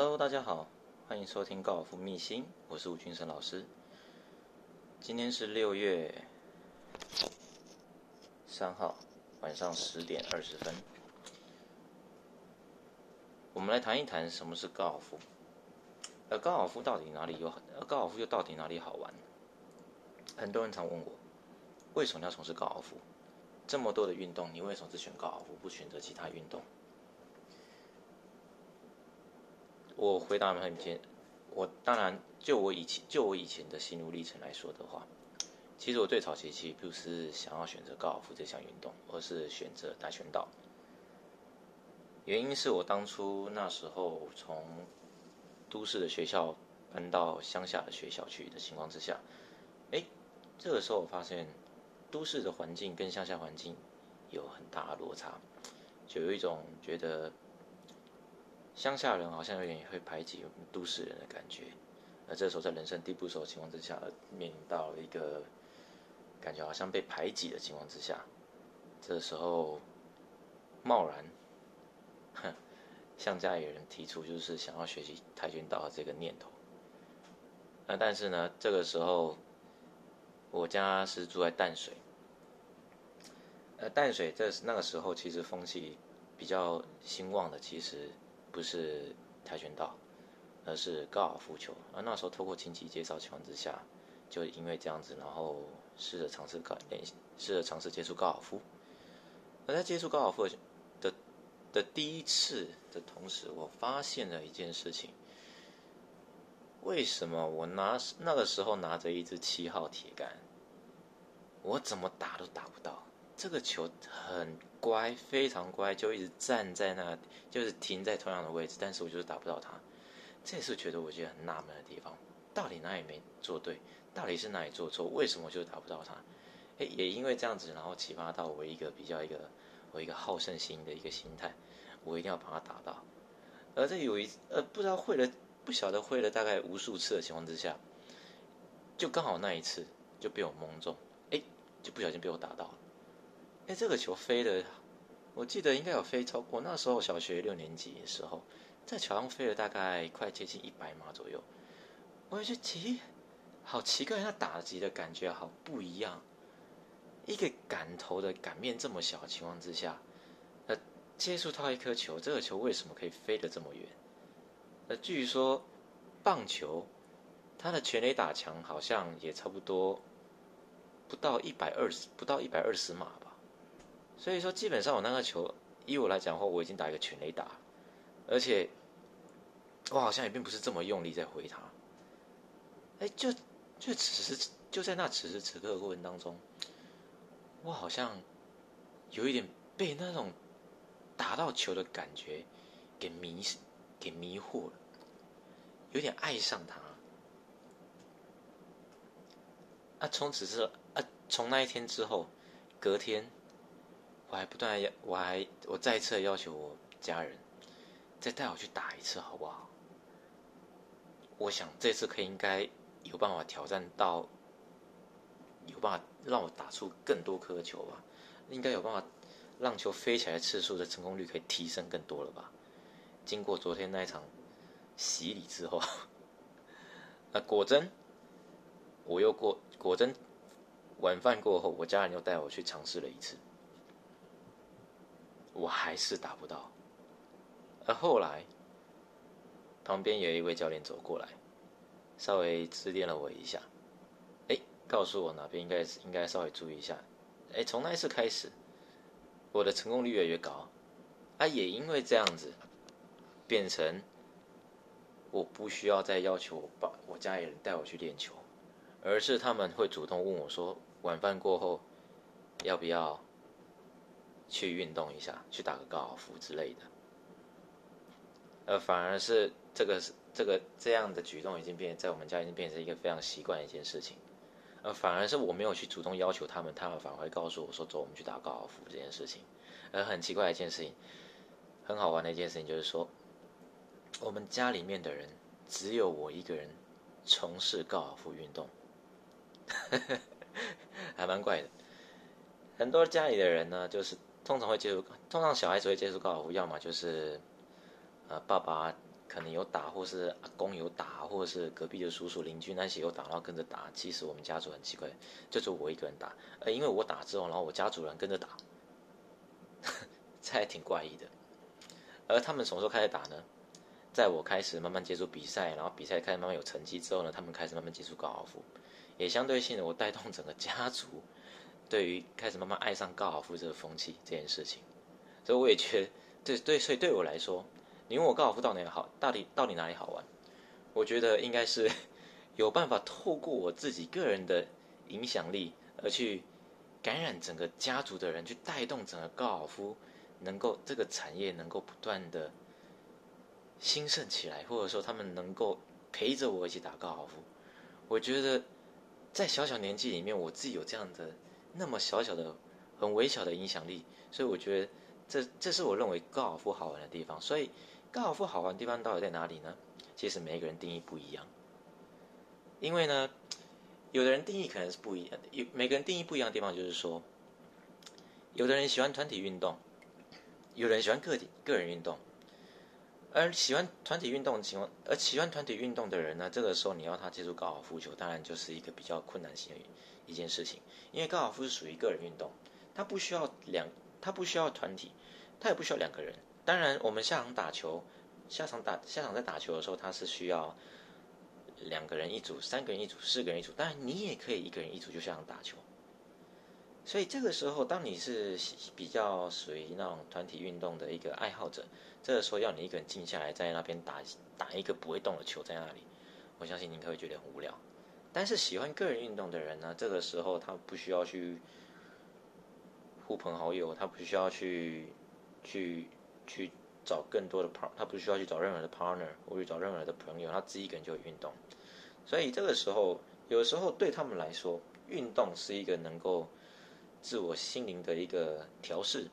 Hello，大家好，欢迎收听高尔夫秘辛，我是吴俊生老师。今天是六月三号晚上十点二十分，我们来谈一谈什么是高尔夫。呃，高尔夫到底哪里有？呃，高尔夫又到底哪里好玩？很多人常问我，为什么要从事高尔夫？这么多的运动，你为什么只选高尔夫，不选择其他运动？我回答很简，我当然就我以前就我以前的心路历程来说的话，其实我最早期其实不是想要选择高尔夫这项运动，而是选择跆拳道。原因是我当初那时候从都市的学校搬到乡下的学校去的情况之下，哎，这个时候我发现。都市的环境跟乡下环境有很大的落差，就有一种觉得乡下人好像有点会排挤都市人的感觉。那这时候在人生地不熟的情况之下，面临到一个感觉好像被排挤的情况之下，这时候贸然，哼，向家里人提出就是想要学习跆拳道的这个念头。那但是呢，这个时候。我家是住在淡水，呃，淡水在那个时候其实风气比较兴旺的，其实不是跆拳道，而是高尔夫球。而那时候透过亲戚介绍情况之下，就因为这样子，然后试着尝试高练习，试着尝试接触高尔夫。而在接触高尔夫的的第一次的同时，我发现了一件事情。为什么我拿那个时候拿着一支七号铁杆，我怎么打都打不到？这个球很乖，非常乖，就一直站在那，就是停在同样的位置，但是我就是打不到它。这也是觉得我觉得很纳闷的地方，到底哪里没做对？到底是哪里做错？为什么就打不到它？哎，也因为这样子，然后启发到我一个比较一个我一个好胜心的一个心态，我一定要把它打到。而在有一呃，不知道会了。不晓得会了大概无数次的情况之下，就刚好那一次就被我蒙中，哎，就不小心被我打到了。哎，这个球飞的，我记得应该有飞超过那时候小学六年级的时候，在桥上飞了大概快接近一百码左右。我就觉得，好奇怪，那打击的感觉好不一样。一个杆头的杆面这么小的情况之下，呃，接触到一颗球，这个球为什么可以飞得这么远？呃，据说棒球它的全垒打墙好像也差不多不到一百二十，不到一百二十码吧。所以说，基本上我那个球，以我来讲的话，我已经打一个全垒打，而且我好像也并不是这么用力在挥它。哎，就就此时就在那此时此刻的过程当中，我好像有一点被那种打到球的感觉给迷。给迷惑了，有点爱上他。啊，从此之后，啊，从那一天之后，隔天，我还不断要，我还我再一次要求我家人，再带我去打一次，好不好？我想这次可以应该有办法挑战到，有办法让我打出更多颗球吧？应该有办法让球飞起来次数的成功率可以提升更多了吧？经过昨天那一场洗礼之后，啊，果真，我又过果真，晚饭过后，我家人又带我去尝试了一次，我还是打不到。而后来，旁边有一位教练走过来，稍微指点了我一下，哎，告诉我哪边应该应该稍微注意一下。哎，从那一次开始，我的成功率越来越高，啊，也因为这样子。变成我不需要再要求我爸、我家里人带我去练球，而是他们会主动问我说：“晚饭过后要不要去运动一下，去打个高尔夫之类的？”呃，反而是这个是这个这样的举动已经变在我们家已经变成一个非常习惯的一件事情。呃，反而是我没有去主动要求他们，他们反而会告诉我说：“走，我们去打高尔夫。”这件事情，而很奇怪的一件事情，很好玩的一件事情就是说。我们家里面的人只有我一个人从事高尔夫运动，还蛮怪的。很多家里的人呢，就是通常会接触，通常小孩子会接触高尔夫，要么就是呃爸爸可能有打，或是阿公有打，或是隔壁的叔叔邻居那些有打，然后跟着打。其实我们家族很奇怪，就只有我一个人打。呃，因为我打之后，然后我家族人跟着打，这还挺怪异的。而他们什么时候开始打呢？在我开始慢慢接触比赛，然后比赛开始慢慢有成绩之后呢，他们开始慢慢接触高尔夫，也相对性的我带动整个家族，对于开始慢慢爱上高尔夫这个风气这件事情。所以我也觉得，对对，所以对我来说。你问我高尔夫到哪好？到底到底哪里好玩？我觉得应该是 有办法透过我自己个人的影响力，而去感染整个家族的人，去带动整个高尔夫能够这个产业能够不断的兴盛起来，或者说他们能够陪着我一起打高尔夫。我觉得在小小年纪里面，我自己有这样的那么小小的、很微小的影响力，所以我觉得这这是我认为高尔夫好玩的地方。所以。高尔夫好玩的地方到底在哪里呢？其实每一个人定义不一样，因为呢，有的人定义可能是不一样的。有每个人定义不一样的地方，就是说，有的人喜欢团体运动，有人喜欢个体个人运动，而喜欢团体运动的情况，而喜欢团体运动的人呢，这个时候你要他接触高尔夫球，当然就是一个比较困难性的一件事情，因为高尔夫是属于个人运动，他不需要两，他不需要团体，他也不需要两个人。当然，我们下场打球，下场打下场在打球的时候，他是需要两个人一组、三个人一组、四个人一组。当然，你也可以一个人一组就下场打球。所以这个时候，当你是比较属于那种团体运动的一个爱好者，这个时候要你一个人静下来在那边打打一个不会动的球在那里，我相信你可能会觉得很无聊。但是喜欢个人运动的人呢，这个时候他不需要去呼朋好友，他不需要去去。去找更多的 part，他不需要去找任何的 partner，或者找任何的朋友，他自己一个人就会运动。所以这个时候，有时候对他们来说，运动是一个能够自我心灵的一个调试，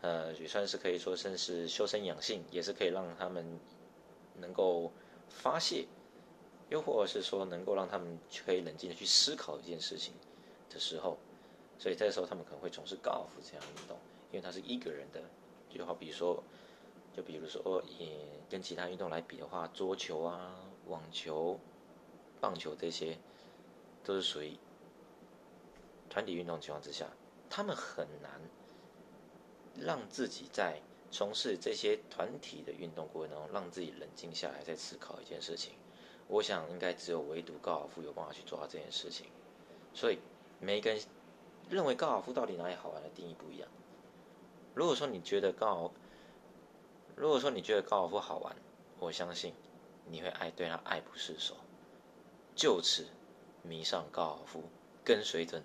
呃，也算是可以说，算是修身养性，也是可以让他们能够发泄，又或者是说能够让他们可以冷静的去思考一件事情的时候，所以这时候他们可能会从事高尔夫这样运动，因为它是一个人的。就好比说，就比如说，也跟其他运动来比的话，桌球啊、网球、棒球这些，都是属于团体运动情况之下，他们很难让自己在从事这些团体的运动过程当中，让自己冷静下来，再思考一件事情。我想，应该只有唯独高尔夫有办法去做到这件事情。所以，每个人认为高尔夫到底哪里好玩的定义不一样。如果说你觉得高尔，如果说你觉得高尔夫好玩，我相信你会爱对他爱不释手，就此迷上高尔夫，跟随着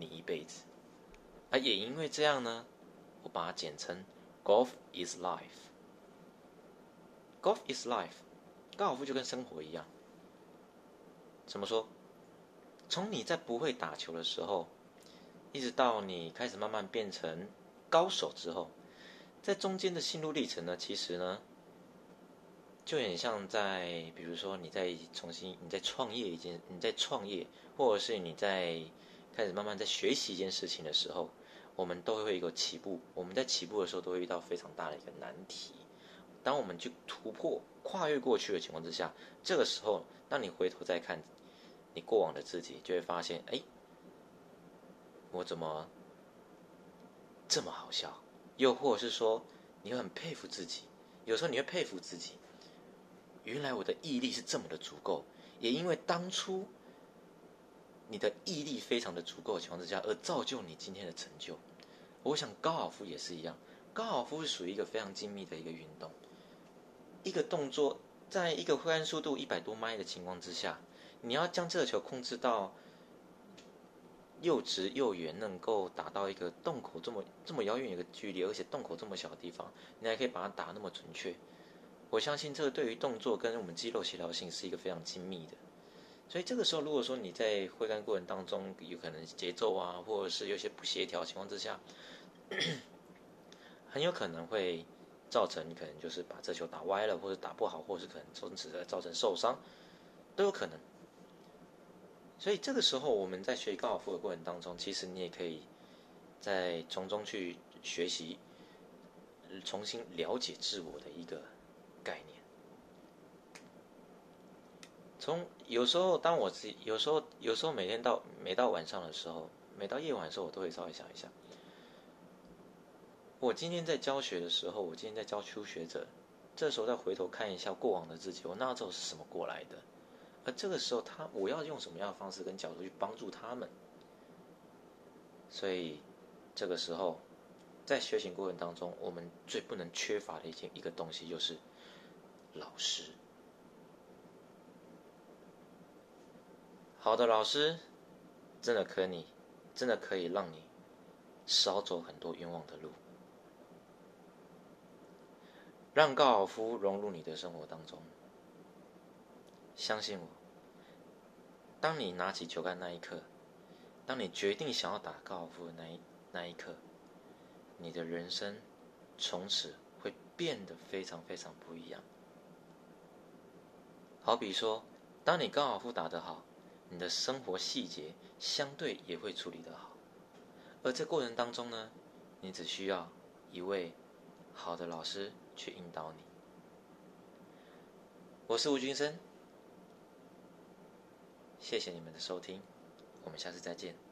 你一辈子。而也因为这样呢，我把它简称 “Golf is life”。Golf is life，高尔夫就跟生活一样。怎么说？从你在不会打球的时候，一直到你开始慢慢变成。高手之后，在中间的心路历程呢，其实呢，就很像在，比如说你在重新你在创业一件，你在创业，或者是你在开始慢慢在学习一件事情的时候，我们都会有一个起步。我们在起步的时候都会遇到非常大的一个难题。当我们去突破、跨越过去的情况之下，这个时候，当你回头再看你过往的自己，就会发现，哎，我怎么？这么好笑，又或者是说，你很佩服自己。有时候你会佩服自己，原来我的毅力是这么的足够。也因为当初你的毅力非常的足够的情况之下，而造就你今天的成就。我想高尔夫也是一样，高尔夫是属于一个非常精密的一个运动。一个动作，在一个挥杆速度一百多迈的情况之下，你要将这个球控制到。又直又圆，能够打到一个洞口这么这么遥远一个距离，而且洞口这么小的地方，你还可以把它打那么准确。我相信这个对于动作跟我们肌肉协调性是一个非常精密的。所以这个时候，如果说你在挥杆过程当中有可能节奏啊，或者是有些不协调情况之下，很有可能会造成可能就是把这球打歪了，或者打不好，或者是可能从此的造成受伤，都有可能。所以这个时候，我们在学高尔夫的过程当中，其实你也可以在从中去学习，重新了解自我的一个概念。从有时候，当我自己有时候有时候每天到每到晚上的时候，每到夜晚的时候，我都会稍微想一下，我今天在教学的时候，我今天在教初学者，这时候再回头看一下过往的自己，我那时候是什么过来的？而这个时候，他我要用什么样的方式跟角度去帮助他们？所以这个时候，在学习过程当中，我们最不能缺乏的一件一个东西就是老师。好的老师，真的可以，真的可以让你少走很多冤枉的路，让高尔夫融入你的生活当中。相信我，当你拿起球杆那一刻，当你决定想要打高尔夫的那一那一刻，你的人生从此会变得非常非常不一样。好比说，当你高尔夫打得好，你的生活细节相对也会处理得好，而这过程当中呢，你只需要一位好的老师去引导你。我是吴军生。谢谢你们的收听，我们下次再见。